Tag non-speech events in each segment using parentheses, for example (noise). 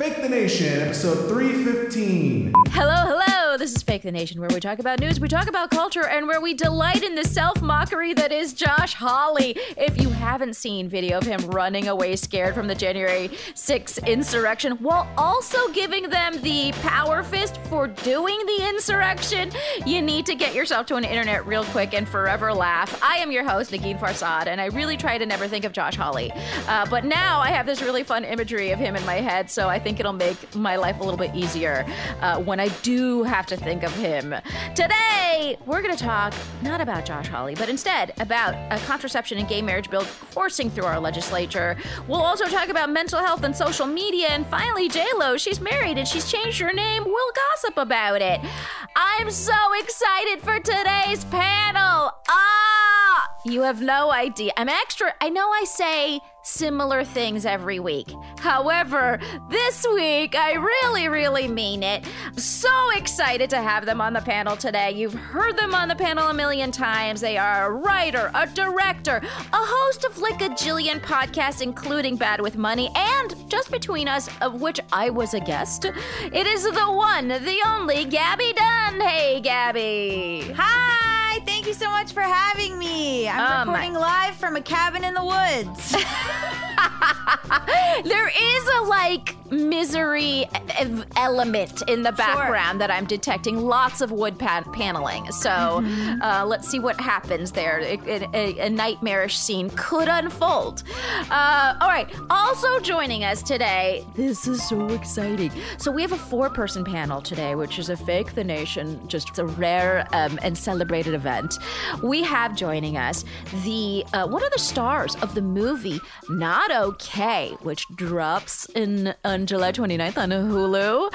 Fake the Nation, episode 315. Hello, hello. This is Fake the Nation, where we talk about news, we talk about culture, and where we delight in the self mockery that is Josh Hawley. If you haven't seen video of him running away scared from the January 6th insurrection while also giving them the power fist for doing the insurrection, you need to get yourself to an internet real quick and forever laugh. I am your host, Negin Farsad, and I really try to never think of Josh Hawley. Uh, but now I have this really fun imagery of him in my head, so I think it'll make my life a little bit easier uh, when I do have to think of him. Today, we're going to talk not about Josh Hawley, but instead about a contraception and gay marriage bill coursing through our legislature. We'll also talk about mental health and social media, and finally, Lo. She's married and she's changed her name. We'll gossip about it. I'm so excited for today's panel. You have no idea. I'm extra. I know I say similar things every week. However, this week, I really, really mean it. So excited to have them on the panel today. You've heard them on the panel a million times. They are a writer, a director, a host of like a jillion podcasts, including Bad with Money, and Just Between Us, of which I was a guest. It is the one, the only Gaby Dunn. Hey, Gaby. Hi, thank you so much for having me. I'm oh, my- recording live from a cabin in the woods. (laughs) (laughs) there is a like misery element in the background that I'm detecting. Lots of wood pan- paneling. So uh, let's see what happens there. It- it- a, a nightmarish scene could unfold. Uh, all right. Also joining us today. This is so exciting. So we have a four-person panel today, which is a fake the nation. Just a rare um, and celebrated event. We have joining us the uh, one of the stars of the movie Not Okay, which drops in on July 29th on Hulu.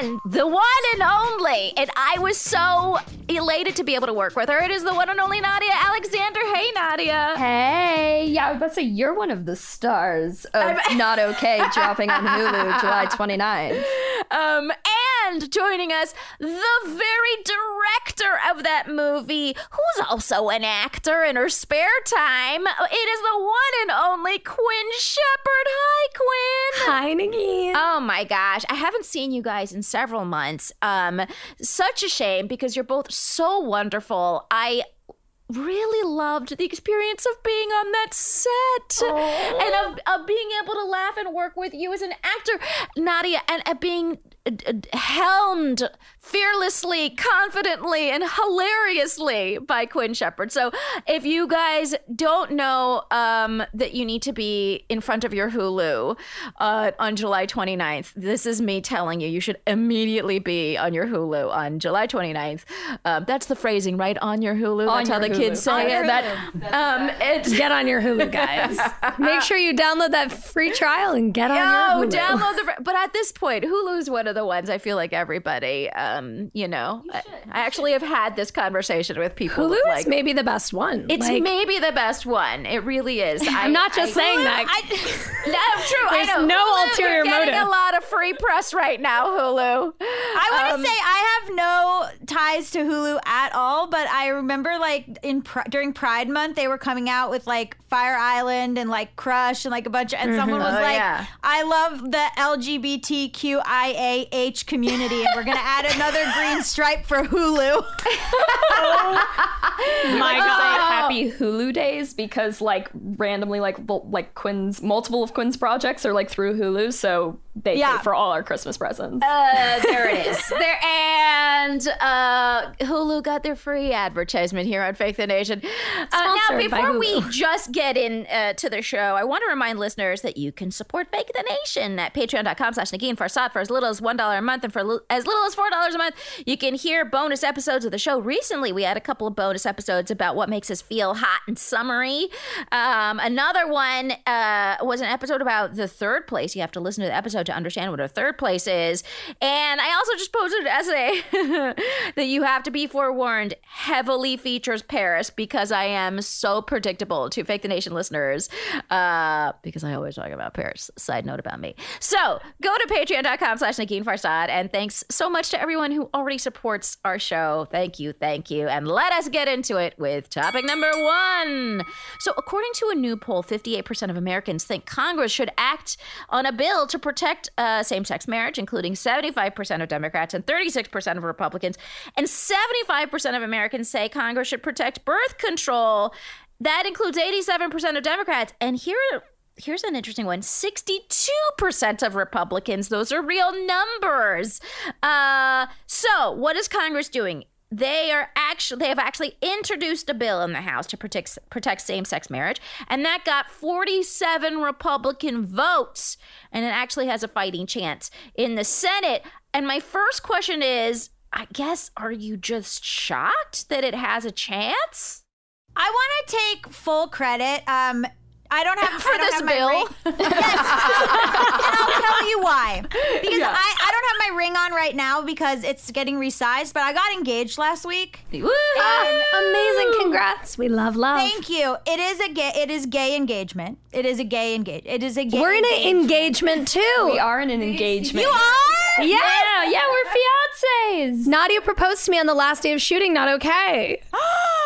And the one and only, and I was so elated to be able to work with her. It is the one and only Nadia Alexander. Hey, Nadia. Hey, yeah, I was about to say you're one of the stars of (laughs) Not Okay dropping on Hulu July 29th. Um, And joining us, the very director of that movie, who's also an actor in her spare time. It is the one and only Quinn Shephard. Hi, Nikki. Oh my gosh, I haven't seen you guys in several months. Um, such a shame because you're both so wonderful. I really loved the experience of being on that set and of, of being able to laugh and work with you as an actor, Nadia, and uh, being uh, helmed fearlessly, confidently, and hilariously by Quinn Shephard. So, if you guys don't know um, that you need to be in front of your Hulu uh, on July 29th, this is me telling you, you should immediately be on your Hulu on July 29th. Um, that's the phrasing, right? On your Hulu. that's how the Hulu. kids say your it. That, um, it's, Get on your Hulu, guys. (laughs) Make sure you download that free trial and get on Oh, your Hulu. download the. But at this point, Hulu's one of the ones I feel like everybody, um, you know, I, I actually have had this conversation with people. Hulu with, is like, maybe the best one. it's Like, maybe the best one. It really is. (laughs) I'm not just saying that. I, (laughs) No, true. There's I know. no Hulu, ulterior you're getting motive. a lot of free press right now, Hulu. I want to Um, say I have no ties to Hulu at all, but I remember like in during Pride Month they were coming out with like Fire Island and like Crush and like a bunch of and someone was Oh, like, yeah. "I love the LGBTQIAH community and we're gonna add (laughs) another green stripe for Hulu." (laughs) (laughs) my say God. happy Hulu days because like randomly like like Quinn's multiple of Quinn's projects are like through Hulu, so they Yeah. pay for all our Christmas presents. Uh, there it is. (laughs) there and uh, Hulu got their free advertisement here on Fake the Nation. Uh, now, before we just get in uh, to the show, I want to remind listeners that you can support Fake the Nation at patreon.com slash Negin Farsad for as little as $1 a month and for li- as little as $4 a month. You can hear bonus episodes of the show. Recently, we had a couple of bonus episodes about what makes us feel hot and summery. Um, another one uh, was an episode about the third place. You have to listen to the episode to understand what a third place is. And I also just posted an essay (laughs) that you have to be forewarned heavily features Paris because I am so predictable to Fake the Nation listeners uh, because I always talk about Paris. Side note about me. So go to patreon.com slash Negin Farsad and thanks so much to everyone who already supports our show. Thank you, thank you. And let us get into it with topic number one. So according to a new poll, 58% of Americans think Congress should act on a bill to protect uh, same-sex marriage, including 75% of Democrats and 36% of Republicans. And 75% of Americans say Congress should protect birth control. That includes 87% of Democrats. And here Here's an interesting one 62% of Republicans. Those are real numbers. Uh, so, what is Congress doing? They are actually they have actually introduced a bill in the House to protect protect same-sex marriage, and that got 47 Republican votes, and it actually has a fighting chance in the Senate. And my first question is, I guess, are you just shocked that it has a chance? I want to take full credit. Um, I don't have (laughs) For I don't this have my bill? ring- (laughs) yes, and I'll tell you why. Because I, I don't have my ring on right now because it's getting resized. But I got engaged last week. Amazing. Congrats. We love love. Thank you. It is a gay. It is gay engagement. It is a gay engage. It is a gay. We're in an engagement. engagement too. we are in an engagement. You are. Yeah, yeah, we're fiancés. Nadia proposed to me on the last day of shooting. Not okay. (gasps) (gasps) (gasps)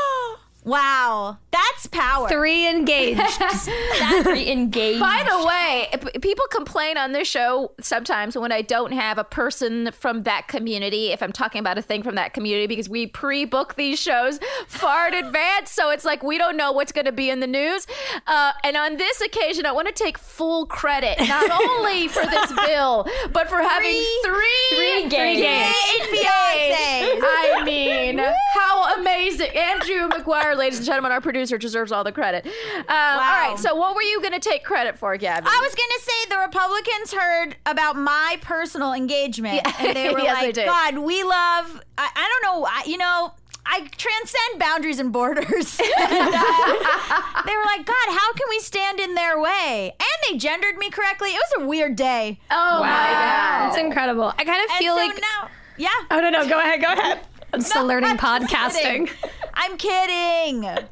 wow, that's power. Three engaged. (laughs) three engaged. By the way, people complain on this show sometimes when I don't have a person from that community, if I'm talking about a thing from that community, because we pre book these shows far in advance. So it's like we don't know what's going to be in the news. Uh, and on this occasion, I want to take full credit, not (laughs) only for this bill, but for having three, Three gays. gays. fiancés. I mean, how amazing. Andrew McGuire, ladies and gentlemen, our producer, deserves all the credit. Um, All right, so what were you going to take credit for, Gaby? I was gonna say the Republicans heard about my personal engagement, and they (laughs) were Yes, like, did. "God, we love." I, I don't know. I, you know. I transcend boundaries and borders. (laughs) And, uh, they were like, God, how can we stand in their way? And they gendered me correctly. It was a weird day. oh, my God. It's incredible. I kind of feel so like. now, yeah, Oh no no! Go ahead. Go ahead. I'm still learning I'm podcasting. (laughs) I'm kidding. (laughs)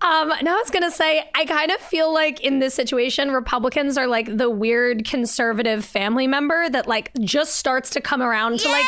Um, no, I was gonna say I kind of feel like in this situation, Republicans are like the weird conservative family member that like just starts to come around to like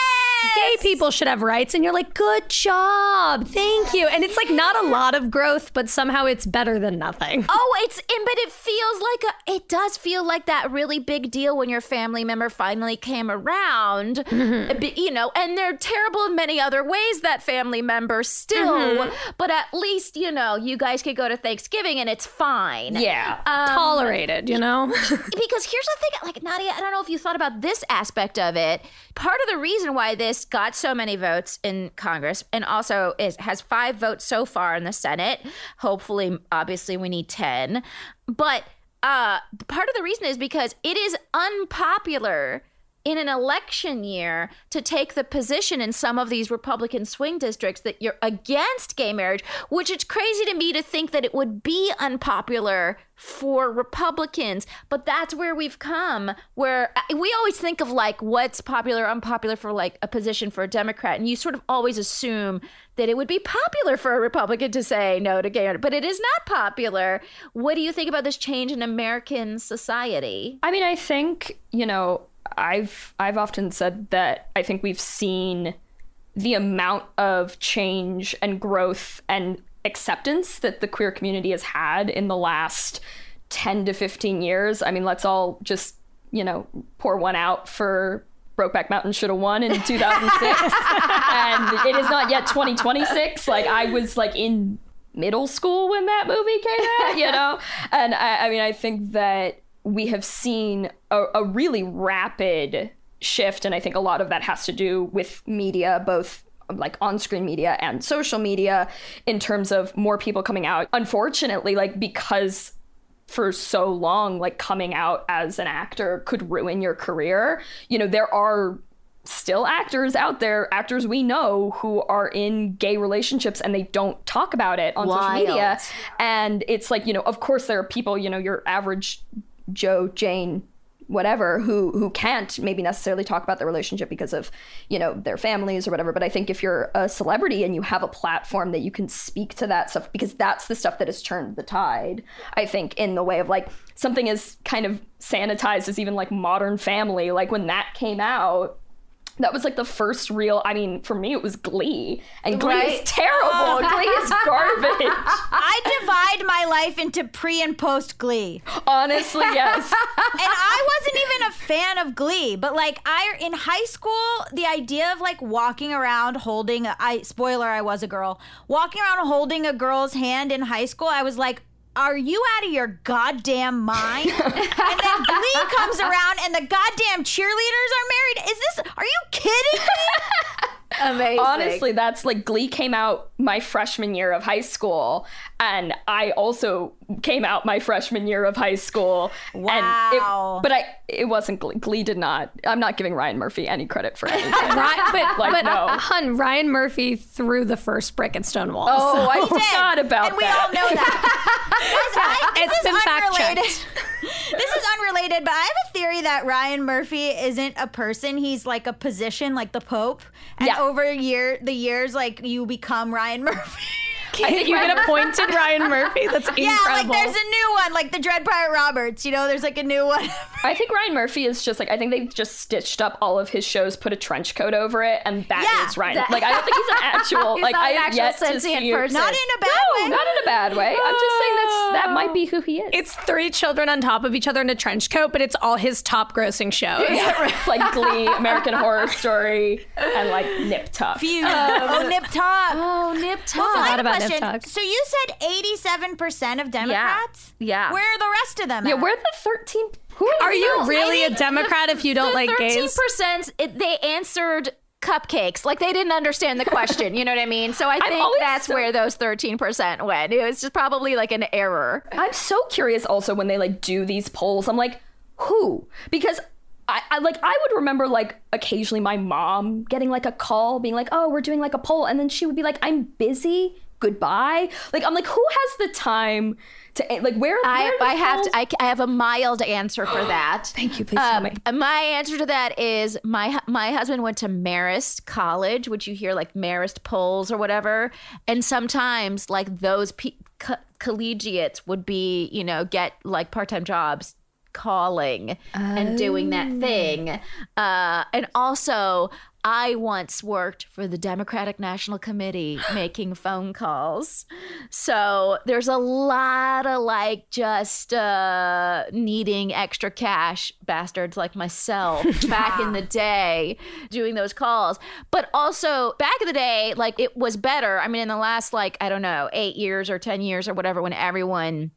gay people should have rights, and you're like, good job, thank you. And it's like not a lot of growth, but somehow it's better than nothing. (laughs) Oh, it's in, but it feels like a. It does feel like that really big deal when your family member finally came around. Mm-hmm. But, You know, and they're terrible in many other ways. That family member still, Mm-hmm. but at least you know you guys could go to Thanksgiving and it's fine. Yeah. Um, Tolerated, you know. (laughs) because here's the thing like nadia i don't know if you thought about this aspect of it part of the reason why this got so many votes in congress and also is has five votes so far in the senate. Hopefully obviously we need 10 but uh part of the reason is because it is unpopular in an election year to take the position in some of these Republican swing districts that you're against gay marriage, which it's crazy to me to think that it would be unpopular for Republicans. But that's where we've come, where uh, we always think of like what's popular, unpopular for like a position for a Democrat. And you sort of always assume that it would be popular for a Republican to say no to gay marriage, but it is not popular. What do you think about this change in American society? I mean, I think, you know, I've I've often said that I think we've seen the amount of change and growth and acceptance that the queer community has had in the last 10 to 15 years. I mean, let's all just, you know, pour one out for Brokeback Mountain should have won in 2006. and it is not yet 2026. Like I was like in middle school when that movie came out, you know? And I, I mean, I think that we have seen a, a really rapid shift. And I think a lot of that has to do with media, both like on-screen media and social media in terms of more people coming out unfortunately like because for so long like coming out as an actor could ruin your career you know there are still actors out there actors we know who are in gay relationships and they don't talk about it on Wild. social media and it's like you know of course there are people you know your average joe jane whatever who who can't maybe necessarily talk about their relationship because of you know their families or whatever. But i think if you're a celebrity and you have a platform that you can speak to that stuff because that's the stuff that has turned the tide i think in the way of like something as kind of sanitized as even like modern family like when that came out that was like the first real i mean for me it was glee and glee is Right. terrible oh. glee is (laughs) garbage I divide my life into pre and post Glee. honestly yes (laughs) and I wasn't even a fan of Glee, but like I in high school, the idea of like walking around holding I spoiler I was a girl. Walking around holding a girl's hand in high school, I was like are you out of your goddamn mind? (laughs) and then Glee comes around and the goddamn cheerleaders are married. Is this are you kidding me? (laughs) Amazing. Honestly, that's like Glee came out my freshman year of high school, and I also came out my freshman year of high school. Wow. And it, but I it wasn't Glee. Glee did not. I'm not giving Ryan Murphy any credit for anything. (laughs) Right, but, Like, but no. Uh, hun, Ryan Murphy threw the first brick at Stonewall. oh, I He (laughs) did. forgot about and we that. all know that. (laughs) Guys, I- this It's been unrelated. is unrelated, but I have a theory that Ryan Murphy isn't a person. He's like a position, like the Pope. And Yeah. over year, the years, like you become Ryan (laughs) Murphy. I think you get appointed Ryan Murphy. That's incredible. (laughs) yeah, like there's a new one, like the Dread Pirate Roberts. You know, there's like a new one. I think Ryan Murphy is just like I think they just stitched up all of his shows, put a trench coat over it, and that is Yeah, Ryan. that- like I don't think he's an (laughs) actual He's like not I an have actual yet to sentient see person. Not in a bad No, way. not in a bad way. I'm just saying that's that might be who he is. It's three children on top of each other in a trench coat, but it's all his top grossing shows. (laughs) It's like Glee, American Horror Story, and like Nip Tuck. Feud. Um, oh, Nip Tuck. Oh, nip tuck. So I have a about Nip question. Tuck. So you said 87% of Democrats? Yeah. yeah. Where are the rest of them Yeah, at? we're the 13. Who are, Are the you girls? really a Democrat if you (laughs) don't like Thirteen gays? percent. They answered cupcakes like they didn't understand the question. You know what I mean? So I (laughs) think that's so- where those thirteen percent went. It was just probably like an error. I'm so curious also when they like do these polls. I'm like, who? Because I, I like I would remember like occasionally my mom getting like a call being like, "Oh, we're doing like a poll." And then she would be like, "I'm busy. Goodbye." Like I'm like, "Who has the time to like where, I, where do I have to. I, I have a mild answer for (gasps) that. Thank you. Please tell um, me. My answer to that is my my husband went to Marist College, which you hear like Marist polls or whatever, and sometimes like those pe- co- collegiates would be you know get like part time jobs calling and doing that thing, uh, and also. I once worked for the Democratic National Committee (gasps) making phone calls. So there's a lot of like just uh, needing extra cash bastards like myself (laughs) back in the (laughs) day doing those calls. But also back in the day, like it was better. I mean, in the last like, I don't know, eight years or 10 years or whatever, when everyone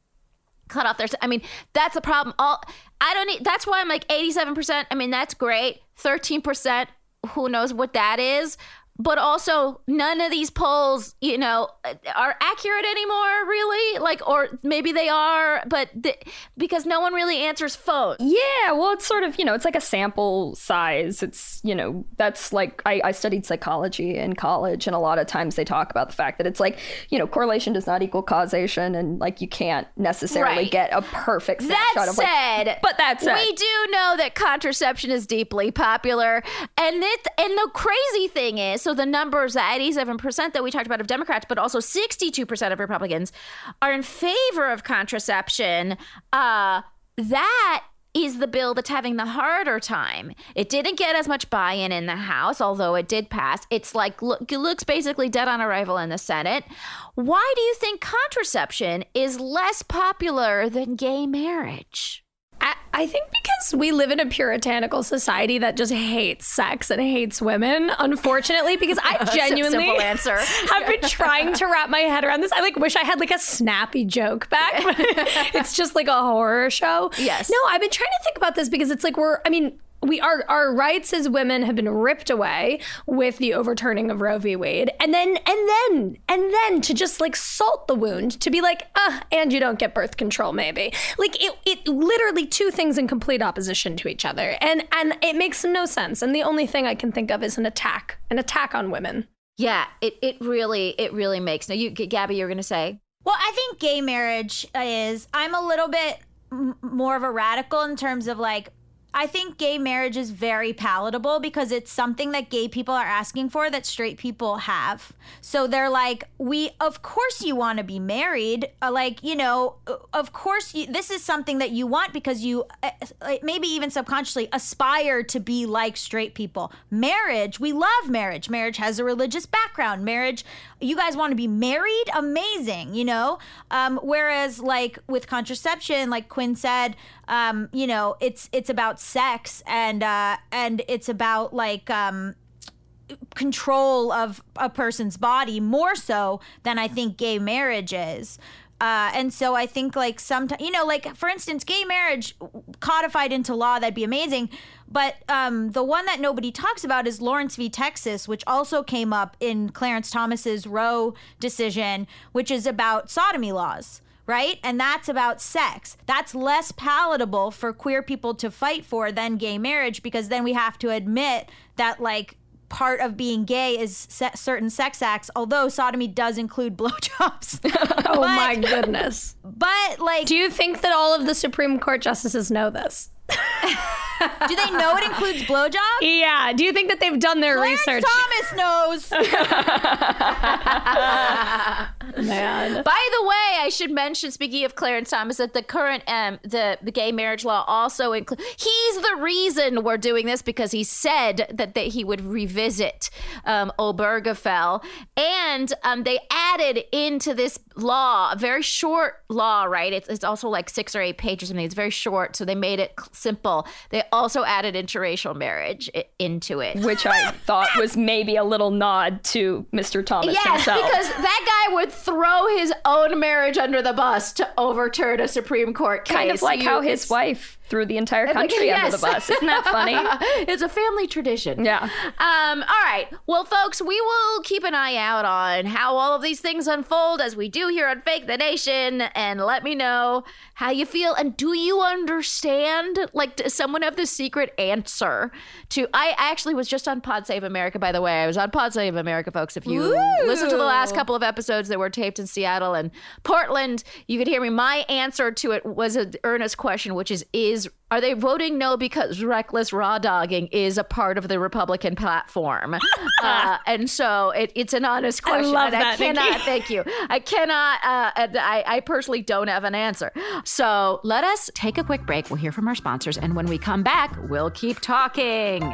cut off their i mean that's a problem. All i don't need that's why i'm like 87% i mean that's great. 13% who knows what that is but also none of these polls you know are accurate anymore really like or maybe they are but th- because no one really answers phones Yeah, well, it's sort of, you know, it's like a sample size. It's, you know, that's like, I, I studied psychology in college, and a lot of times they talk about the fact that it's like, you know, correlation does not equal causation, and like you can't necessarily Right. get a perfect That snapshot of like. said, But that said- we do know that contraception is deeply popular, and it and the crazy thing is, so the numbers, the eighty-seven percent that we talked about of Democrats, but also sixty-two percent of Republicans are in favor of contraception. Uh, that is the bill that's having the harder time. It didn't get as much buy-in in the House, although it did pass. It's like look, it looks basically dead on arrival in the Senate. Why do you think contraception is less popular than gay marriage? I, I think because we live in a puritanical society that just hates sex and hates women, unfortunately, because I (laughs) genuinely Simple answer. have been trying to wrap my head around this. I like wish I had like a snappy joke back, (laughs) it's just like a horror show. Yes. No, I've been trying to think about this because it's like we're I mean, we are our rights as women have been ripped away with the overturning of Roe v. Wade, and then and then and then to just like salt the wound to be like, ah, and you don't get birth control, maybe. Like it, it literally two things in complete opposition to each other, and and it makes no sense. And the only thing I can think of is an attack, an attack on women. Yeah, it, it really it really makes no. You, Gaby, you're gonna say Well, I think gay marriage is. I'm a little bit m- more of a radical in terms of like. I think gay marriage is very palatable because it's something that gay people are asking for that straight people have. So they're like, we, of course, you want to be married. Uh, like, you know, uh, of course, you, this is something that you want because you, uh, maybe even subconsciously, aspire to be like straight people. Marriage, we love marriage. Marriage has a religious background. Marriage, you guys want to be married? Amazing, you know? Um, whereas, like, with contraception, like Quinn said, um, you know, it's it's about sex and uh, and it's about like um, control of a person's body more so than I think gay marriage is. Uh, and so I think like sometimes, you know, like for instance, gay marriage codified into law, that'd be amazing. But um, the one that nobody talks about is Lawrence v. Texas, which also came up in Clarence Thomas's Roe decision, which is about sodomy laws right? And that's about sex. That's less palatable for queer people to fight for than gay marriage because then we have to admit that, like, part of being gay is se- certain sex acts, although sodomy does include (laughs) blowjobs. (laughs) Oh my goodness. but, like, Do you think that all of the Supreme Court justices know this? Do they know it includes blowjobs? Yeah. Do you think that they've done their research? Clarence research? Thomas knows. (laughs) Man. By the way, I should mention, speaking of Clarence Thomas, that the current um the, the gay marriage law also includes. He's the reason we're doing this because he said that, that he would revisit um, Obergefell, and um, they added into this law a very short law. Right? It's it's also like six or eight pages or something. It's very short, so they made it cl- simple. They also added interracial marriage i- into it. which I thought was maybe a little nod to Mr. Thomas Yes, himself. because that guy would throw his own marriage under the bus to overturn a Supreme Court case. kind of like You- how his wife threw the entire country (laughs) under the bus. Isn't that funny? (laughs) it's a family tradition. Yeah. Um, all right. Well, folks, we will keep an eye out on how all of these things unfold as we do here on Fake the Nation and let me know how you feel. And do you understand? Like, someone have the secret answer to? I actually was just on Pod Save America, by the way. I was on Pod Save America, folks. If you listen to the last couple of episodes that were taped in Seattle and Portland, you could hear me. My answer to it was an earnest question, which is: Is are they voting no because reckless raw dogging is a part of the Republican platform? (laughs) uh, and so it, it's an honest question. I love I that, Nikki. cannot, thank you. I cannot, uh, and I, I personally don't have an answer. So let us take a quick break. We'll hear from our sponsors. And when we come back, we'll keep talking.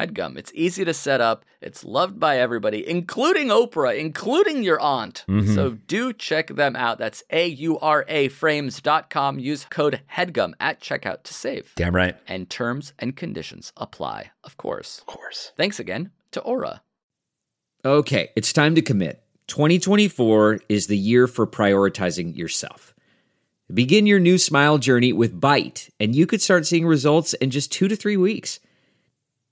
HEADGUM. It's easy to set up. It's loved by everybody, including Oprah, including your aunt. Mm-hmm. So do check them out. That's A U R A frames.com. Use code HEADGUM at checkout to save. Damn right. And terms and conditions apply, of course. Of course. Thanks again to Aura. Okay, it's time to commit. 2024 is the year for prioritizing yourself. Begin your new smile journey with Byte, and you could start seeing results in just two to three weeks.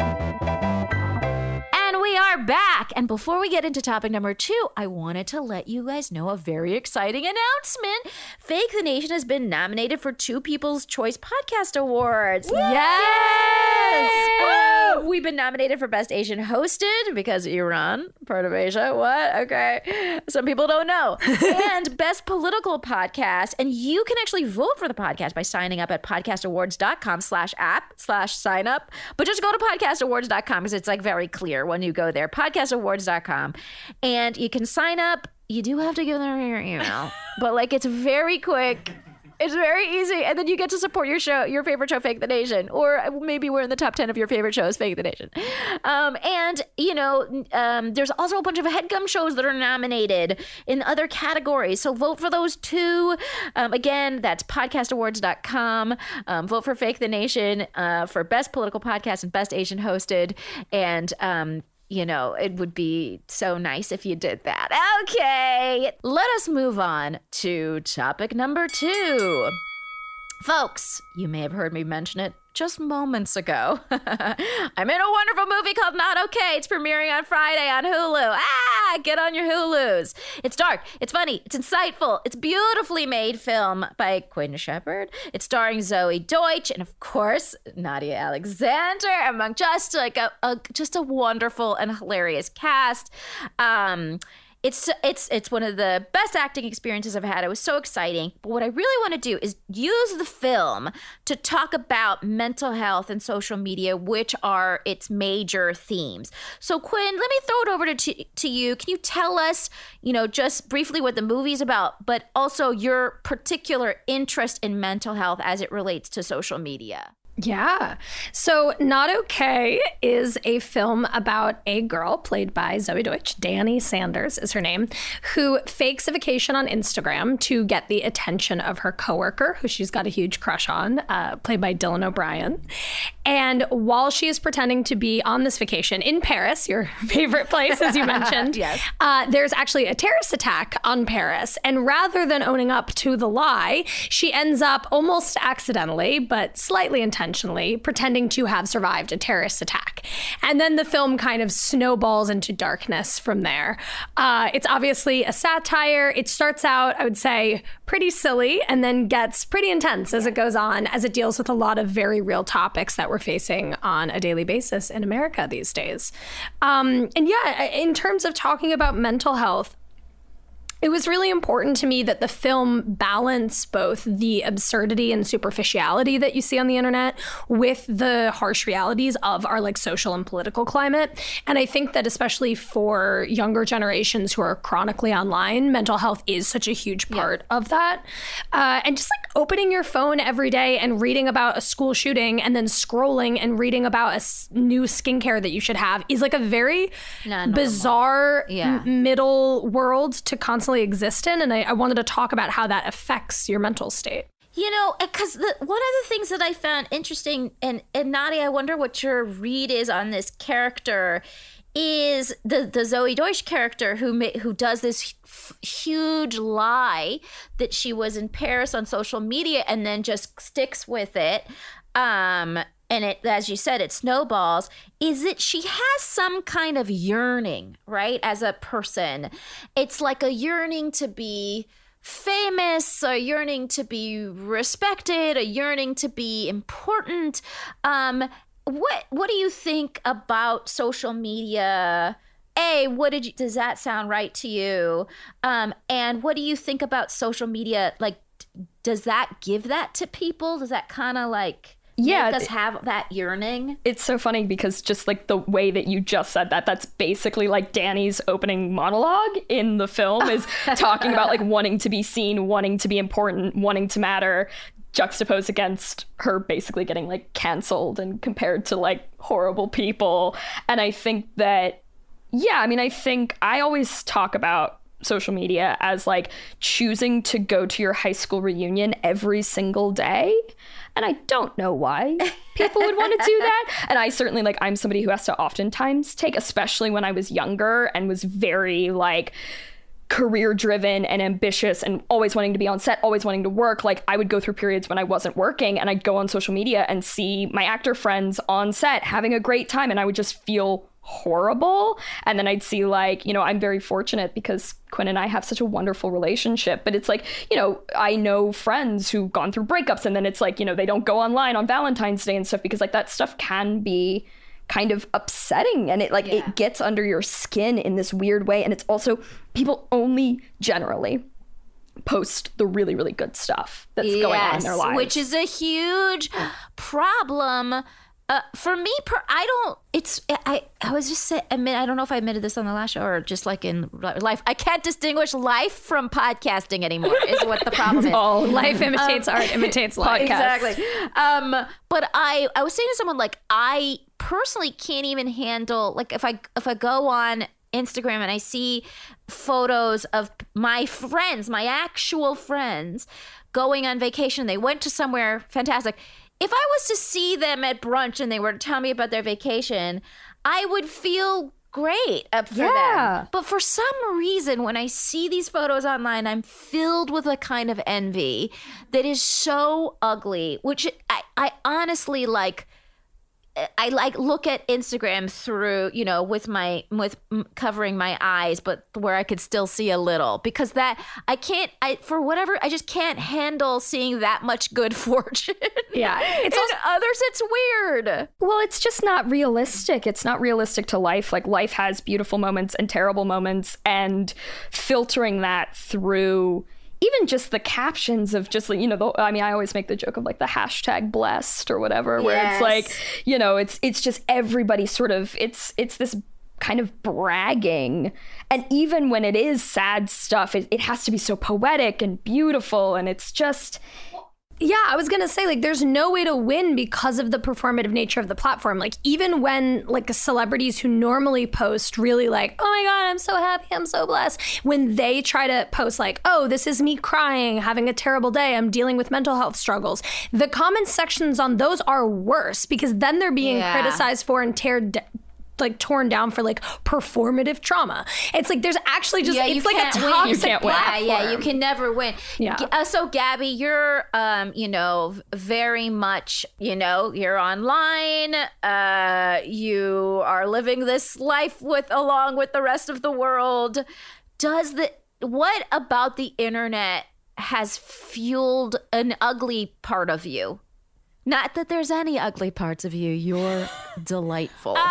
And we are back. And before we get into topic number two, I wanted to let you guys know a very exciting announcement. Fake the Nation has been nominated for two People's Choice Podcast Awards. Yes! Uh, Woo! We've been nominated for Best Asian Hosted because Iran, part of Asia. What? Okay. Some people don't know. (laughs) and Best Political Podcast. And you can actually vote for the podcast by signing up at podcastawards.com slash app slash sign up. But just go to podcastawards.com because it's like very clear when you go there. Podcastawards.com. And you can sign up. You do have to give them your email, but like it's very quick. It's very easy, and then you get to support your show, your favorite show, Fake the Nation, or maybe we're in the top ten of your favorite shows, Fake the Nation. Um, and you know, um, there's also a bunch of headgum shows that are nominated in other categories. So vote for those two. Um, again, that's podcastawards.com. Um, vote for Fake the Nation uh, for best political podcast and best Asian hosted, and um, you know, it would be so nice if you did that. Okay, let us move on to topic number two. Folks, you may have heard me mention it just moments ago. (laughs) I'm in a wonderful movie called Not Okay. It's premiering on Friday on Hulu. Ah, get on your Hulus. It's dark, it's funny, it's insightful, it's beautifully made film by Quinn Shephard. It's starring Zoey Deutch and of course Nadia Alexander, among just like a, a just a wonderful and hilarious cast. Um it's it's it's one of the best acting experiences I've had. It was so exciting. But what I really want to do is use the film to talk about mental health and social media, which are its major themes. So Quinn, let me throw it over to to, you. Can you tell us, you know, just briefly what the movie's about, but also your particular interest in mental health as it relates to social media? Yeah. So, Not Okay is a film about a girl played by Zoey Deutch. Danni Sanders is her name, who fakes a vacation on Instagram to get the attention of her coworker, who she's got a huge crush on, uh, played by Dylan O'Brien. And while she is pretending to be on this vacation in Paris, your (laughs) favorite place, as you (laughs) mentioned, Yes. uh, there's actually a terrorist attack on Paris. And rather than owning up to the lie, she ends up almost accidentally, but slightly intentionally, pretending to have survived a terrorist attack. And then the film kind of snowballs into darkness from there. Uh, it's obviously a satire. It starts out, I would say, pretty silly and then gets pretty intense as it goes on, as it deals with a lot of very real topics that we're facing on a daily basis in America these days. Um, and yeah, in terms of talking about mental health, it was really important to me that the film balance both the absurdity and superficiality that you see on the internet with the harsh realities of our like social and political climate. And I think that especially for younger generations who are chronically online, mental health is such a huge part of that. Uh, and just like opening your phone every day and reading about a school shooting and then scrolling and reading about a s- new skincare that you should have is like a very bizarre Yeah. m- middle world to constantly exist in. And I, I wanted to talk about how that affects your mental state. You know, because one of the things that I found interesting, and and Nadia, I wonder what your read is on this character, is the the Zoey Deutch character who ma- who does this f- huge lie that she was in Paris on social media and then just sticks with it. Um, and it, as you said, it snowballs. Is that she has some kind of yearning, right? As a person, it's like a yearning to be famous, a yearning to be respected, a yearning to be important. Um, what what do you think about social media? A, what did you, does that sound right to you? Um, and what do you think about social media? Like, does that give that to people? Does that kind of like Yeah, us have that yearning? it's so funny because just like the way that you just said that that's basically like danni's opening monologue in the film is (laughs) talking about like wanting to be seen wanting to be important wanting to matter juxtaposed against her basically getting like canceled and compared to like horrible people and i think that yeah i mean i think i always talk about social media as like choosing to go to your high school reunion every single day and i don't know why (laughs) people would want to do that and i certainly like i'm somebody who has to oftentimes take especially when i was younger and was very like career driven and ambitious and always wanting to be on set, always wanting to work. Like I would go through periods when I wasn't working and I'd go on social media and see my actor friends on set having a great time and I would just feel horrible. And then I'd see like, you know, I'm very fortunate because Quinn and I have such a wonderful relationship, but it's like, you know, I know friends who've gone through breakups and then it's like, you know, they don't go online on Valentine's Day and stuff because like that stuff can be kind of upsetting and it like it gets under your skin in this weird way and it's also people only generally post the really really good stuff that's going on in their Yes, lives which is a huge problem. Uh, for me, per, I don't. It's I. I was just say. I mean, I don't know if I admitted this on the last show or just like in life. I can't distinguish life from podcasting anymore. Is what the problem is. (laughs) Oh, life imitates art, (laughs) imitates life. Exactly. Um, but I, I was saying to someone like I personally can't even handle like if I if I go on Instagram and I see photos of my friends, my actual friends, going on vacation. They went to somewhere fantastic. If I was to see them at brunch and they were to tell me about their vacation, I would feel great up for Yeah. them. But for some reason, when I see these photos online, I'm filled with a kind of envy that is so ugly, which I, I honestly like. I like look at Instagram through, you know, with my with covering my eyes, but where I could still see a little because that I can't. I for whatever I just can't handle seeing that much good (laughs) fortune. Yeah. it's in others. It's weird. well it's just not realistic it's not realistic to life like life has beautiful moments and terrible moments and filtering that through even just the captions of just like you know the, i mean i always make the joke of like the hashtag blessed or whatever where Yes. it's like you know it's it's just everybody sort of it's it's this kind of bragging and even when it is sad stuff it, it has to be so poetic and beautiful and it's just Yeah, I was gonna say like there's no way to win because of the performative nature of the platform. Like even when like celebrities who normally post really like, oh my god, I'm so happy, I'm so blessed, when they try to post like, oh, this is me crying, having a terrible day, I'm dealing with mental health struggles, the comment sections on those are worse because then they're being Yeah. criticized for and teared. d- like torn down for like performative trauma. It's like there's actually just Yeah, it's like a toxic platform. yeah, you can never win. Yeah. Uh, so, Gaby, you're, um, you know, very much, you know, you're online. Uh, you are living this life with along with the rest of the world. Does the what about the internet has fueled an ugly part of you? Not that there's any ugly parts of you. You're (laughs) delightful. no,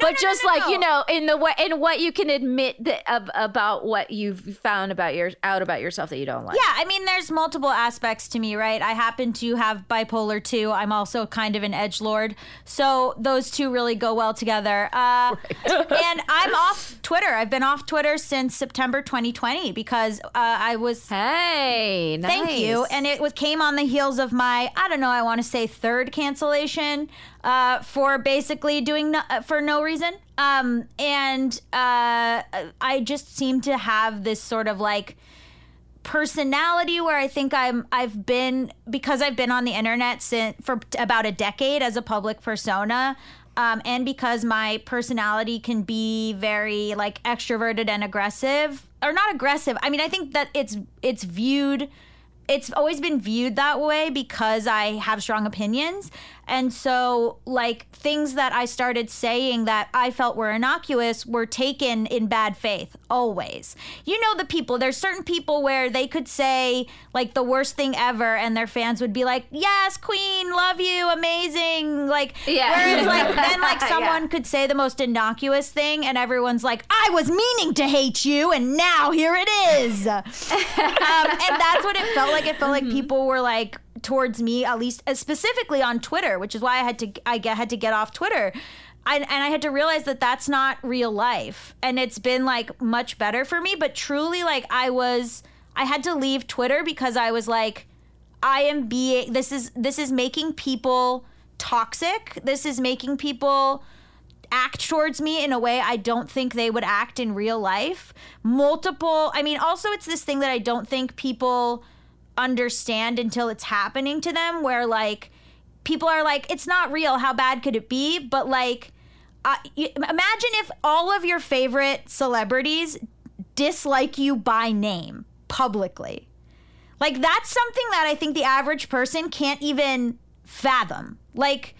but no, just no, like you know, in the way, in what you can admit that ab- about what you've found about your out about yourself that you don't like. Yeah, I mean, there's multiple aspects to me, right? I happen to have bipolar too. I'm also kind of an edge lord, so those two really go well together. Uh, and I'm off Twitter. I've been off Twitter since September 2020 because uh, I was. Hey, nice. Thank you. And it was came on the heels of my I don't know I want to say third cancellation uh, for basically doing no, uh, for no reason. Um, and uh, I just seem to have this sort of like personality where I think I'm I've been because I've been on the internet since for about a decade as a public persona. Um, and because my personality can be very like extroverted and aggressive or not aggressive i mean i think that it's it's viewed it's always been viewed that way because I have strong opinions. And so, like, things that I started saying that I felt were innocuous were taken in bad faith, always. You know, the people, there's certain people where they could say, like, the worst thing ever, and their fans would be like, yes, queen, love you, amazing. Like, Yeah. whereas, like, (laughs) then, like, someone could say the most innocuous thing, and everyone's like, I was meaning to hate you, and now here it is. (laughs) um, and that's what it felt like. It felt like people were like towards me, at least uh, specifically on Twitter, which is why I had to I get, had to get off Twitter. And I had to realize that that's not real life, and it's been like much better for me. But truly, like I was, I had to leave Twitter because I was like, I am being this is this is making people toxic. This is making people act towards me in a way I don't think they would act in real life. Multiple, I mean, also it's this thing that I don't think people understand until it's happening to them, where like people are like, it's not real. How bad could it be? But like, uh, imagine if all of your favorite celebrities dislike you by name publicly. Like that's something that I think the average person can't even fathom. Like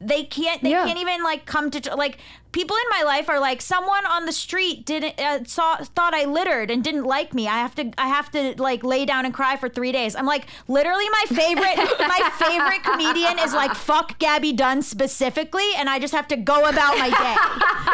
they can't they Yeah. can't even like come to like people in my life are like someone on the street didn't uh, saw thought I littered and didn't like me. I have to I have to like lay down and cry for 3 days. I'm like literally my favorite my favorite comedian is like fuck Gaby Dunn specifically and I just have to go about my day.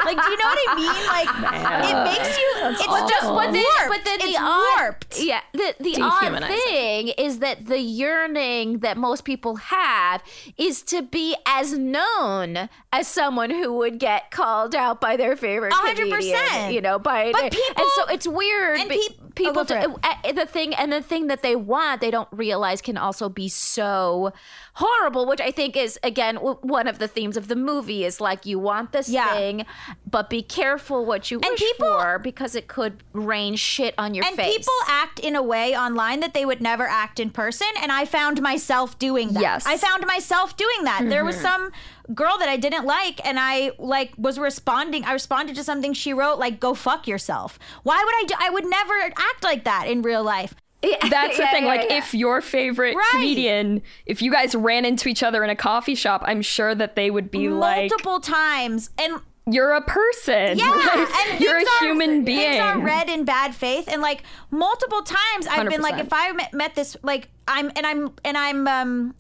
like do you know what I mean? Like it makes you it's just But then, warped. but then the it's odd, warped. yeah, the the odd thing is that the yearning that most people have is to be as known as someone who would get called out by their favorite A hundred comedian, percent. You know, by But and so it's weird. and peop- oh, people, go for do- uh, the thing and the thing that they want, they don't realize can also be so horrible. Which I think is again w- one of the themes of the movie is like you want this Yeah. thing, but be careful what you And wish people- for because it could rain shit on your and face. people act in a way online that they would never act in person and i found myself doing that Yes. i found myself doing that there was some girl that i didn't like and i like was responding i responded to something she wrote like go fuck yourself why would i do i would never act like that in real life (laughs) That's the Yeah, thing. yeah, like, yeah. if your favorite Right. comedian, if you guys ran into each other in a coffee shop, I'm sure that they would be like, multiple times and "You're a person. Yeah, (laughs) Like, and you're a are- human being." Things are read in bad faith, and like multiple times, I've been like, if I met, met this, like I'm, and I'm, and I'm um,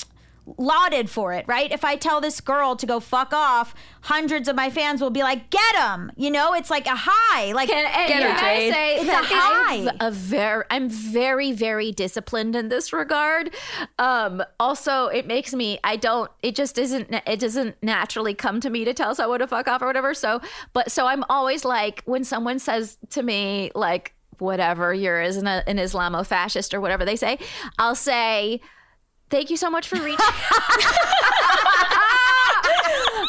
lauded for it, right? If I tell this girl to go fuck off, hundreds of my fans will be like, get him. You know, it's like a high, like Can, and Get her, Jade. say It's that a high. I'm a very, I'm very, very disciplined in this regard. Um, also, it makes me, I don't, it just isn't, it doesn't naturally come to me to tell someone to fuck off or whatever. So, but so I'm always like, when someone says to me, like, whatever, you're an, an Islamo fascist or whatever they say, I'll say, thank you so much for reaching. (laughs)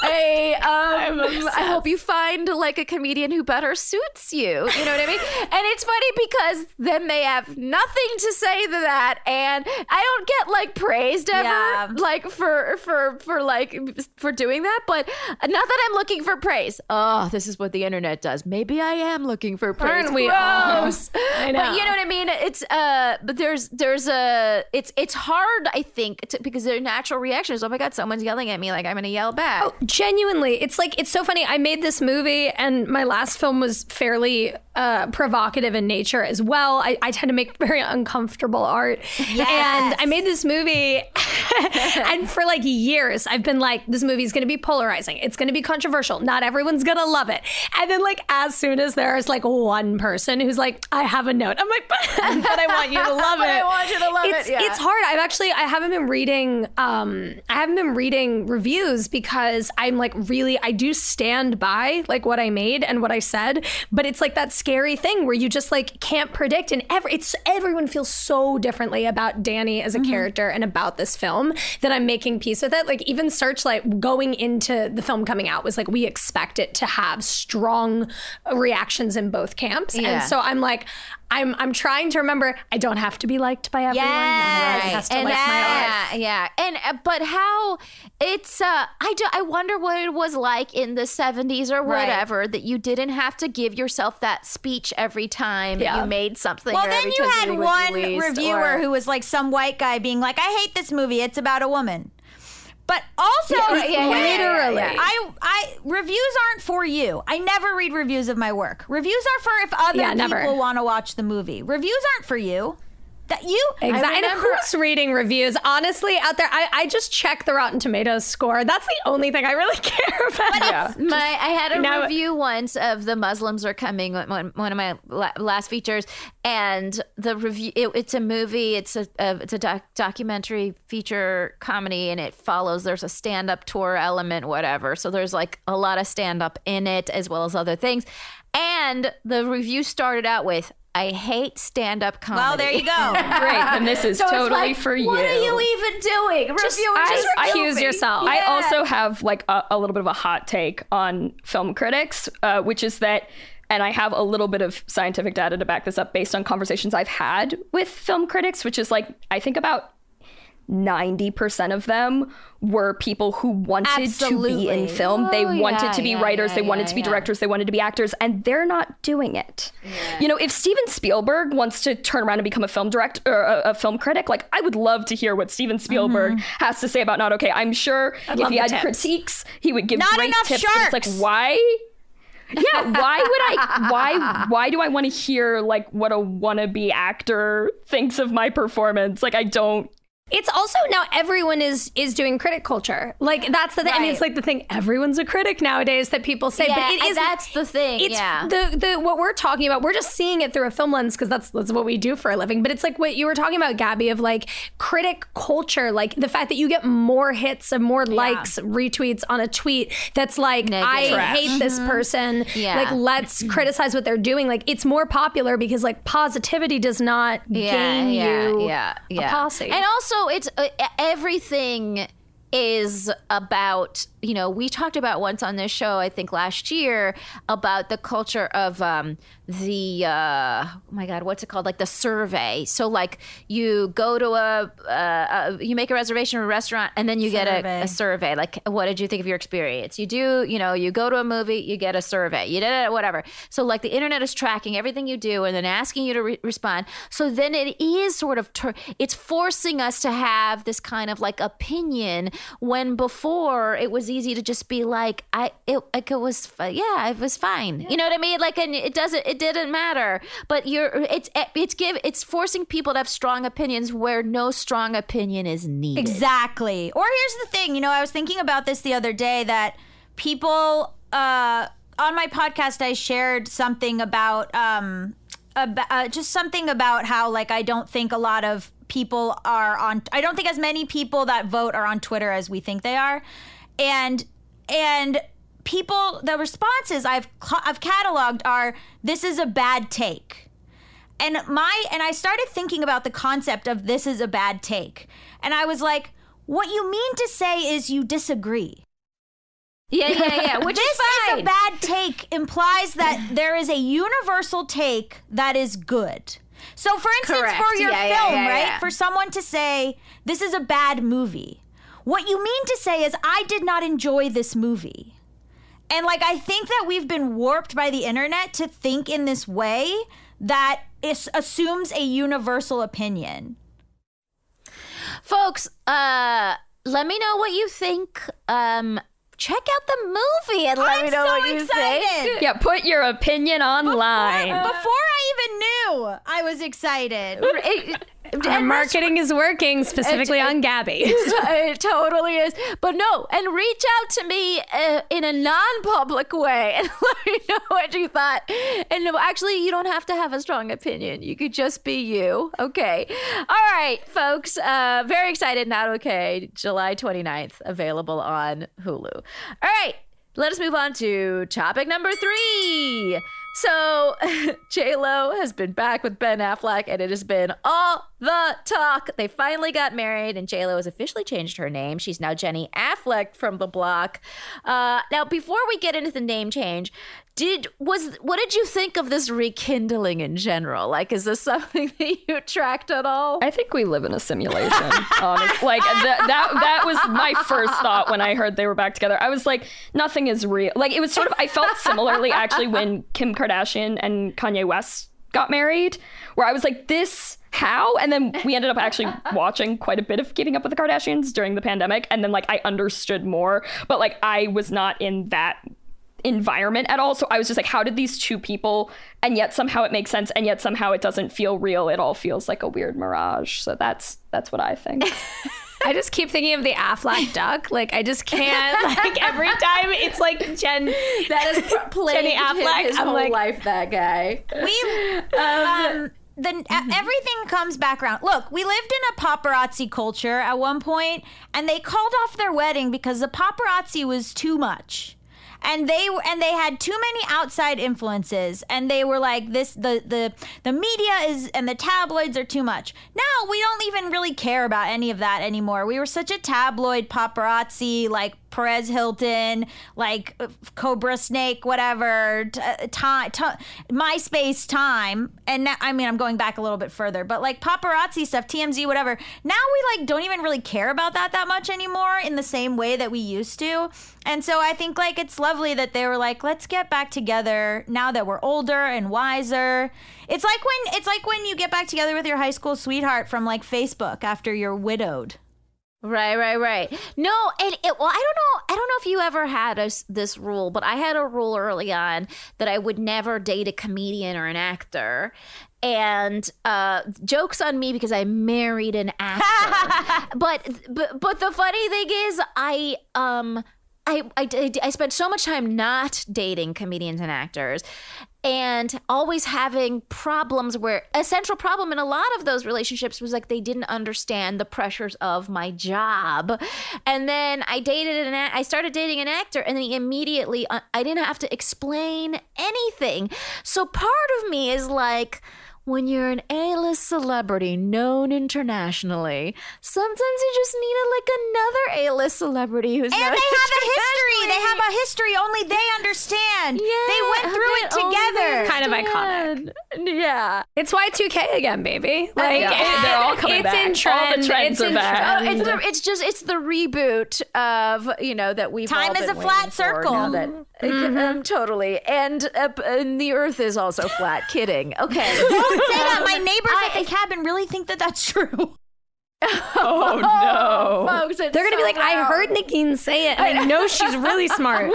I um I hope you find like a comedian who better suits you. You know what I mean? (laughs) And it's funny because then they have nothing to say to that, and I don't get like praised ever Yeah. like for for for like for doing that. But not that I'm looking for praise. Oh, this is what the internet does. Maybe I am looking for praise. Aren't we all? Gross. (laughs) I But know. you know what I mean? It's uh, but there's there's a it's it's hard I think to, because their natural reaction is oh my god someone's yelling at me like I'm gonna yell back. Oh, genuinely it's like it's so funny i made this movie and my last film was fairly uh, provocative in nature as well. I, I tend to make very uncomfortable art. And i made this movie (laughs) and for like years i've been like this movie is going to be polarizing. It's going to be controversial. Not everyone's going to love it. And then like as soon as there's like one person who's like i have a note i'm like but, (laughs) but i want you to (laughs) love it. I want you to love it, it's, yeah. it's hard. I've actually I haven't been reading um I haven't been reading reviews because I'm like really I do stand by like what I made and what I said, but it's like that scary thing where you just like can't predict and every it's everyone feels so differently about Danni as a Mm-hmm. character and about this film that I'm making peace with it. Like even Searchlight going into the film coming out was like we expect it to have strong reactions in both camps. Yeah. And so I'm like I'm I'm trying to remember I don't have to be liked by everyone. Yes, Everyone has to and like my yeah, art. yeah, and uh, but how it's uh, I do, I wonder what it was like in the '70s or Right. whatever that you didn't have to give yourself that speech every time Yeah. you made something. Well, then you had one reviewer or- who was like some white guy being like, "I hate this movie. It's about a woman." But also, Yeah, yeah, Literally. I, I reviews aren't for you. I never read reviews of my work. Reviews are for if other never. people want to watch the movie. Reviews aren't for you. That you Exactly. And remember- who's reading reviews? Honestly, out there, I, I just check the Rotten Tomatoes score. That's the only thing I really (laughs) care about. Yeah. My, I had a Now- review once of the Muslims are coming, one, one of my la- last features, and the review. It, it's a movie. It's a, a it's a doc, documentary feature comedy, and it follows. There's a stand up tour element, whatever. So there's like a lot of stand up in it, as well as other things. And the review started out with. I hate stand-up comedy. well, there you go. (laughs) Great, and this is So totally like, for you. What are you even doing? Just- Reviewer, I- just I- review accuse me. yourself. I also have like a, a little bit of a hot take on film critics, uh, which is that, and I have a little bit of scientific data to back this up based on conversations I've had with film critics, which is like, I think about 90% of them were people who wanted to be in film. they Oh, wanted yeah, to be yeah, writers, yeah, they wanted to be directors, they wanted to be actors, and they're not doing it. You know, if Steven Spielberg wants to turn around and become a film director or a, a film critic, like I would love to hear what Steven Spielberg Mm-hmm. has to say about not okay. I'm sure if he had tips. critiques, he would give Not great enough tips. But it's like why? Yeah, why would I? Why? (laughs) Why do I want to hear like what a wannabe actor thinks of my performance? Like I don't. It's also now everyone is is doing critic culture. Like that's the thing. I mean, it's like the thing. Everyone's a critic nowadays that people say, Yeah, but it is that's the thing. It's yeah. the the what we're talking about. We're just seeing it through a film lens because that's that's what we do for a living. But it's like what you were talking about, Gaby, of like critic culture, like the fact that you get more hits and more likes, retweets on a tweet that's like Negative. I hate this mm-hmm. person. Yeah. Like let's (clears throat) criticize what they're doing. Like it's more popular because like positivity does not gain yeah, you yeah, yeah. a posse. And also, it's uh, everything is about you know we talked about once on this show i think last year about the culture of um the uh oh my god what's it called? Like the survey. So like you go to a, uh, a you make a reservation at a restaurant and then you get a, a survey. like what did you think of your experience? You do you know you go to a movie you get a survey. You did it whatever. So like the internet is tracking everything you do and then asking you to re- respond. So then it is sort of tur it's forcing us to have this kind of like opinion when before it was easy to just be like i it like it was yeah it was fine. You know what i mean? Like and it doesn't it didn't matter. But you're it's it's give it's forcing people to have strong opinions where no strong opinion is needed. Exactly. Or here's the thing, you know, I was thinking about this the other day that people uh on my podcast I shared something about um about, uh, just something about how like I don't think a lot of people are on I don't think as many people that vote are on Twitter as we think they are. And and people the responses I've I've cataloged are this is a bad take. And my and I started thinking about the concept of this is a bad take. And I was like, what you mean to say is you disagree. Yeah, yeah, yeah. Which this is fine. is a bad take implies that there is a universal take that is good. So, for instance, Correct. for your Yeah, film, yeah, right? yeah. For someone to say this is a bad movie, what you mean to say is I did not enjoy this movie. And like I think that we've been warped by the internet to think in this way that is, assumes a universal opinion. Folks, uh, let me know what you think. Um, check out the movie and let I'm me know so what you excited. think. Yeah, put your opinion online. Before I even knew, I was excited. (laughs) It- Our and marketing is working specifically on Gaby. (laughs) it totally is. But no, and reach out to me uh, in a non-public way and (laughs) let me know what you thought. And no, actually, you don't have to have a strong opinion. You could just be you. Okay. All right, folks. Uh, very excited. Not okay. July 29th, available on Hulu. All right. Let us move on to topic number three. So, (laughs) J Lo has been back with Ben Affleck, and it has been all the talk. They finally got married, and J Lo has officially changed her name. She's now Jenny Affleck from the block. Uh, now, before we get into the name change, did was what did you think of this rekindling in general? Like, is this (laughs) something that you tracked at all? I think we live in a simulation. (laughs) honestly, like that, that that was my first thought when I heard they were back together. I was like, nothing is real. Like it was sort of. I felt similarly actually when Kim Kardashian and Kanye West got married, where I was like, this how? And then we ended up actually watching quite a bit of Keeping Up with the Kardashians during the pandemic, and then like I understood more, but like I was not in that environment at all. So I was just like, how did these two people, and yet somehow it makes sense, and yet somehow it doesn't feel real. It all feels like a weird mirage. So that's that's what I think. (laughs) I just keep thinking of the Affleck duck. Like I just can't. (laughs) Like every time it's like Jen. that is plagued (laughs) Jenny him Affleck, his I'm whole like- life. That guy. we um then Mm-hmm. everything comes back around. Look, we lived in a paparazzi culture at one point, and they called off their wedding because the paparazzi was too much. And they and they had too many outside influences, and they were like, "This the the the media is and the tabloids are too much." Now we don't even really care about any of that anymore. We were such a tabloid paparazzi, like Perez Hilton, like uh, Cobra Snake, whatever, uh, time, MySpace time, and now, I mean I'm going back a little bit further, but like paparazzi stuff, TMZ, whatever. Now we like don't even really care about that that much anymore in the same way that we used to, and so I think like it's lovely that they were like, let's get back together now that we're older and wiser. It's like when it's like when you get back together with your high school sweetheart from like Facebook after you're widowed. Right, right, right. No, and it, well, I don't know. I don't know if you ever had a, this rule, but I had a rule early on that I would never date a comedian or an actor. And uh, jokes on me because I married an actor. (laughs) but but but the funny thing is, I um. I, I, I spent so much time not dating comedians and actors and always having problems where a central problem in a lot of those relationships was like they didn't understand the pressures of my job. And then i dated an i started dating an actor and then he immediately uh, i didn't have to explain anything. So part of me is like when you're an A-list celebrity known internationally, sometimes you just need a, like another A-list celebrity who's And known they (laughs) have a history. They have a history. Only they understand. Yeah, they went through it but only they together. Kind of iconic. understand. Yeah. It's Y2K again, baby. Oh, like Yeah, they're all coming it's back. in All the trends it's are in back. Oh, trend. it's, the, it's just it's the reboot of you know that we've Time all is been a flat circle. now that- um, totally and, uh, and the earth is also flat (laughs) kidding okay Don't say that. My neighbors (laughs) at the cabin really think that that's true. (laughs) oh no. folks it's They're gonna be so like, I heard Negin say it, and I know she's really smart.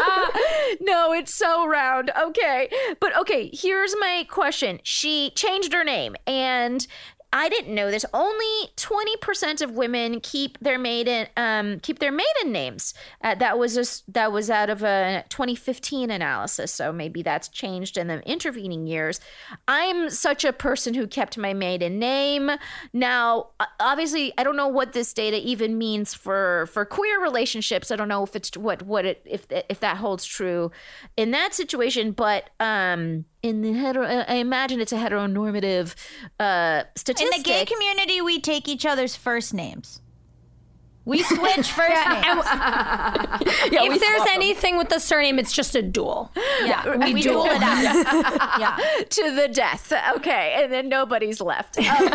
no, it's so round. Okay. But okay, here's my question. She changed her name and I didn't know this. Only 20% of women keep their maiden um keep their maiden names. Uh, that was just that was out of a 2015 analysis, so maybe that's changed in the intervening years. I'm such a person who kept my maiden name. Now, obviously, I don't know what this data even means for for queer relationships. I don't know if it's what what it if if that holds true in that situation, but um in the hetero, I imagine it's a heteronormative uh, In the gay community, we take each other's first names. We switch (laughs) first names. (laughs) Yeah, if there's swap them. anything with the surname, it's just a duel. Yeah, (laughs) we, duel it out. yeah. to the death. Okay, and then nobody's left. Um,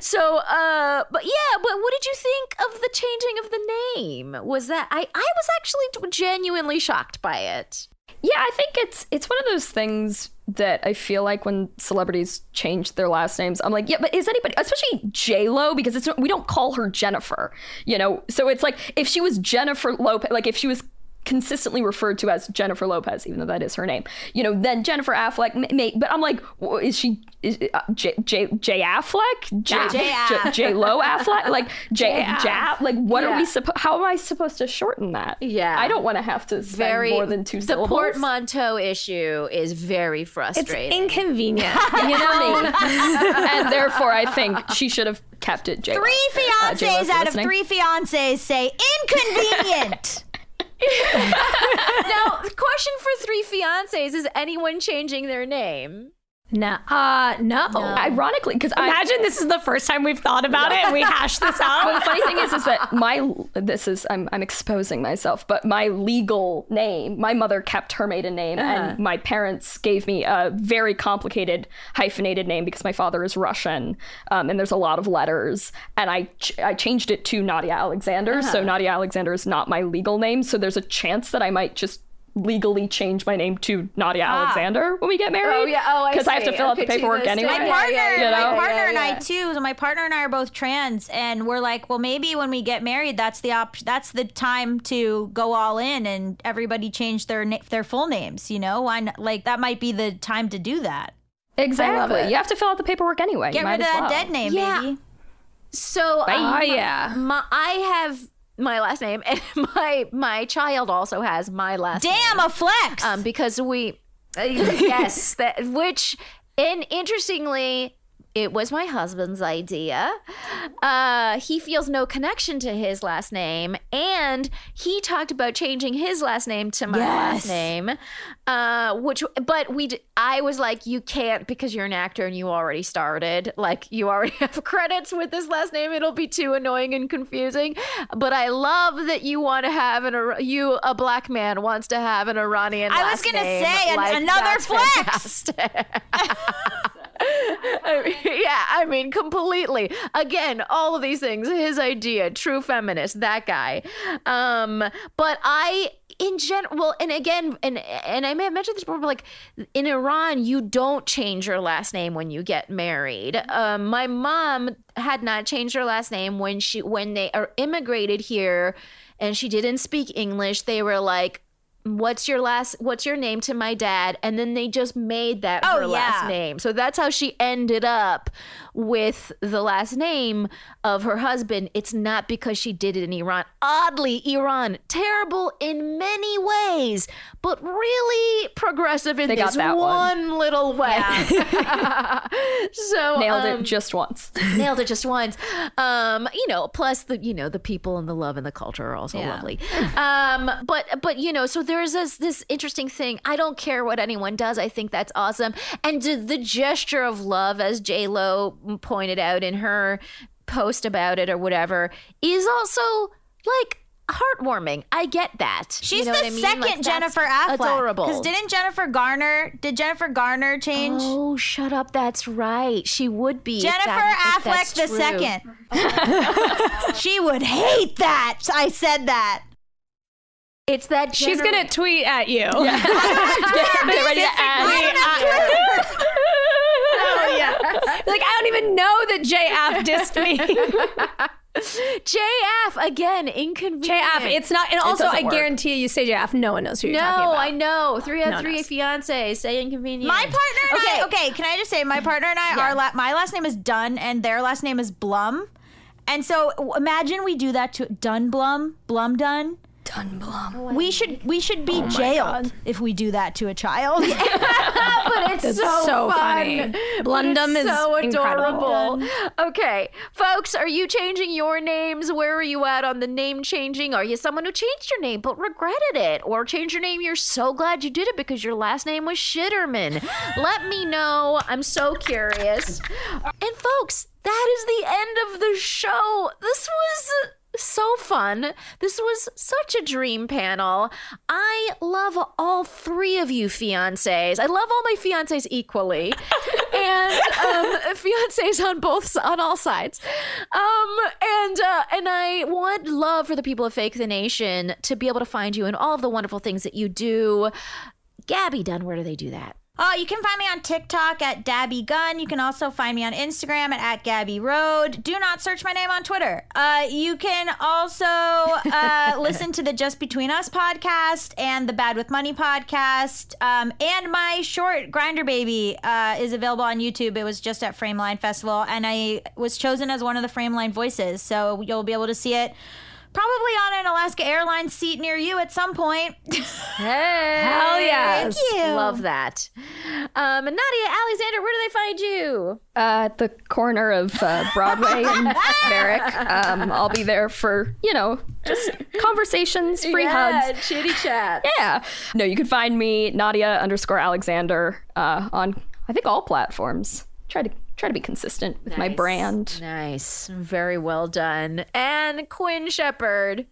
so, uh, but yeah, but what did you think of the changing of the name? Was that I? I was actually genuinely shocked by it. Yeah, I think it's it's one of those things that I feel like when celebrities change their last names, I'm like, yeah, but is anybody, especially J Lo, because it's we don't call her Jennifer, you know. So it's like if she was Jennifer Lopez, like if she was consistently referred to as Jennifer Lopez, even though that is her name, you know, then Jennifer Affleck, may, but I'm like, is she is, uh, J, J J Affleck, J J- J, J Lo Affleck, like (laughs) J J- Jap, like what are we supposed? How am I supposed to shorten that? Yeah. I don't want to have to spend Very more than two The syllables. portmanteau issue is very frustrating. It's inconvenient. (laughs) you know, (laughs) and therefore I think she should have kept it. J-Lo. Three Uh, fiancés you're out of three fiancés say inconvenient. (laughs) now, question for three fiancés is anyone changing their name? No, uh, no. Ironically, because I Imagine this is the first time we've thought about it and we hash this (laughs) out. Well, the funny thing is, is that my this is I'm I'm exposing myself, but my legal name, my mother kept her maiden name, and my parents gave me a very complicated hyphenated name because my father is Russian, um, and there's a lot of letters, and I ch- I changed it to Nadia Alexander, so Nadia Alexander is not my legal name, so there's a chance that I might just legally change my name to Nadia Alexander when we get married. Oh, yeah. Oh, I because I have to see. fill out the paperwork anyway. state. My Yeah, partner, yeah, yeah, my yeah, partner yeah, and I too. So my partner and I are both trans, and we're like, well, maybe when we get married, that's the op- that's the time to go all in, and everybody change their na- their full names. You know, why not? Like that might be the time to do that. Exactly. You have to fill out the paperwork anyway. Get You rid of as that well. dead name, Yeah. baby. So, Oh, um, yeah. my, I have my last name, and (laughs) my my child also has my last name. Damn, a flex. um, because we, uh, (laughs) yes, that which, and interestingly, it was my husband's idea. Uh, he feels no connection to his last name, and he talked about changing his last name to my last name. Uh, which, but we, I was like, you can't because you're an actor and you already started. Like, you already (laughs) have credits with this last name. It'll be too annoying and confusing. But I love that you want to have an you a black man wants to have an Iranian. I was gonna name. say, an- another flex. (laughs) I mean, (laughs) yeah, I mean, completely. Again, all of these things, his idea, true feminist, that guy. Um, but I, in general, well, and again, and and I may have mentioned this before, but like in Iran, you don't change your last name when you get married. Um, my mom had not changed her last name when she when they are immigrated here, and she didn't speak English. They were like. What's your last what's your name to my dad? And then they just made that Oh, her last name. So that's how she ended up with the last name of her husband. It's not because she did it in Iran. Oddly, Iran, terrible in many ways, but really progressive in They this one, one. little way. (laughs) so Nailed um, it just once. nailed it just once. Um, you know, plus the you know the people and the love and the culture are also Yeah. lovely. Um, but but you know, so there's this this interesting thing. I don't care what anyone does. I think that's awesome. And the, the gesture of love, as J Lo pointed out in her post about it or whatever, is also like heartwarming. I get that. You She's know the what I mean? second Like, Jennifer Affleck. Adorable. Because didn't Jennifer Garner? Did Jennifer Garner change? Oh, shut up! That's right. She would be Jennifer that- Affleck the true. second. (laughs) she would hate that. I said that. It's that She's gonna tweet at you. Get ready to add. oh yeah. (laughs) Like I don't even know that JF dissed me. (laughs) JF again, inconvenient. JF, it's not. And also, I work. guarantee you, you say JF, no one knows who you're no, talking about. No, I know. Three out No of three knows. fiance say inconvenient. My partner and okay. I. Okay, can I just say my partner and I Yeah. are la- my last name is Dunn and their last name is Blum, and so imagine we do that to Dunn Blum Blum Dunn. Dunblum. we should we should be oh jailed if we do that to a child. (laughs) but it's It's so, so fun. funny. But Blundum is so incredible. adorable. Okay, folks, are you changing your names? Where are you at on the name changing? Are you someone who changed your name but regretted it, or changed your name? You're so glad you did it because your last name was Shitterman. Let me know. I'm so curious. And folks, that is the end of the show. This was so fun. This was such a dream panel. I love all three of you fiancés. I love all my fiancés equally. (laughs) and um, fiancés on both on all sides. Um, and uh, and I would love for the people of Fake the Nation to be able to find you and all of the wonderful things that you do. Gaby Dunn, where do they do that? Oh, you can find me on TikTok at Dabby Gun. You can also find me on Instagram at, at Gabby Road. Do not search my name on Twitter. Uh, you can also uh, (laughs) listen to the Just Between Us podcast and the Bad with Money podcast. Um, and my short Grindr Baby uh, is available on YouTube. It was just at Frameline Festival, and I was chosen as one of the Frameline voices. So you'll be able to see it. Probably on an Alaska Airlines seat near you at some point. (laughs) Hey, Hell yes. Thank you. Love that. Um, Nadia, Alexander, where do they find you? Uh, at the corner of uh, Broadway and (laughs) Merrick. Um, I'll be there for, you know, just conversations, free hugs. chitty chat. (laughs) Yeah. No, you can find me, Nadia underscore Alexander, uh, on, I think, all platforms. Try to try to be consistent with my brand. Nice. Very well done. And Quinn Shephard,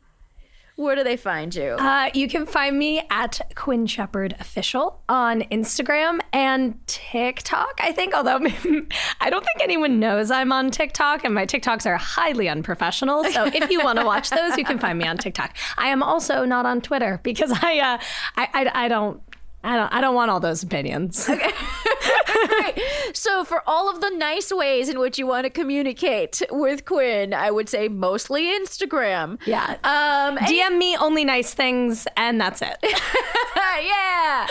where do they find you? Uh, you can find me at Quinn Shephard Official on Instagram and TikTok, I think, although (laughs) I don't think anyone knows I'm on TikTok, and my TikToks are highly unprofessional. So if you want to watch those, you can find me on TikTok. I am also not on Twitter because I, uh, I, I, I don't. I don't. I don't want all those opinions. (laughs) so, for all of the nice ways in which you want to communicate with Quinn, I would say mostly Instagram. Yeah. Um, and- DM me only nice things, and that's it. (laughs) yeah.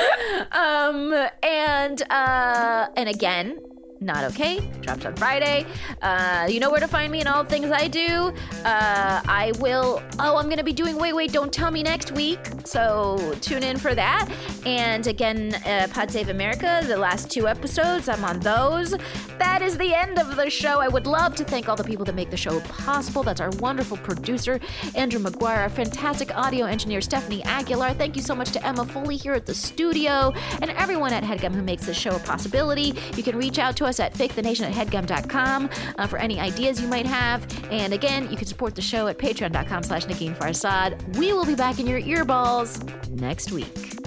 Um, and uh, and again, not okay. Drops on Friday. Uh, you know where to find me and all the things I do. Uh, I will. Oh, I'm gonna be doing Wait Wait Don't Tell Me next week. So tune in for that. And again, uh, Pod Save America. The last two episodes, I'm on those. That is the end of the show. I would love to thank all the people that make the show possible. That's our wonderful producer Andrew McGuire, our fantastic audio engineer Stepfanie Aguilar. Thank you so much to Emma Foley here at the studio and everyone at HeadGum who makes this show a possibility. You can reach out to us at fakethenation at headgum.com uh, for any ideas you might have. And again, you can support the show at patreon.com slash Negin Farsad. We will be back in your earballs next week.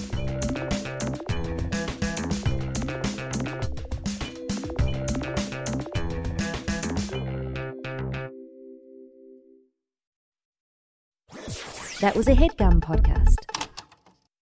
That was a headgum podcast.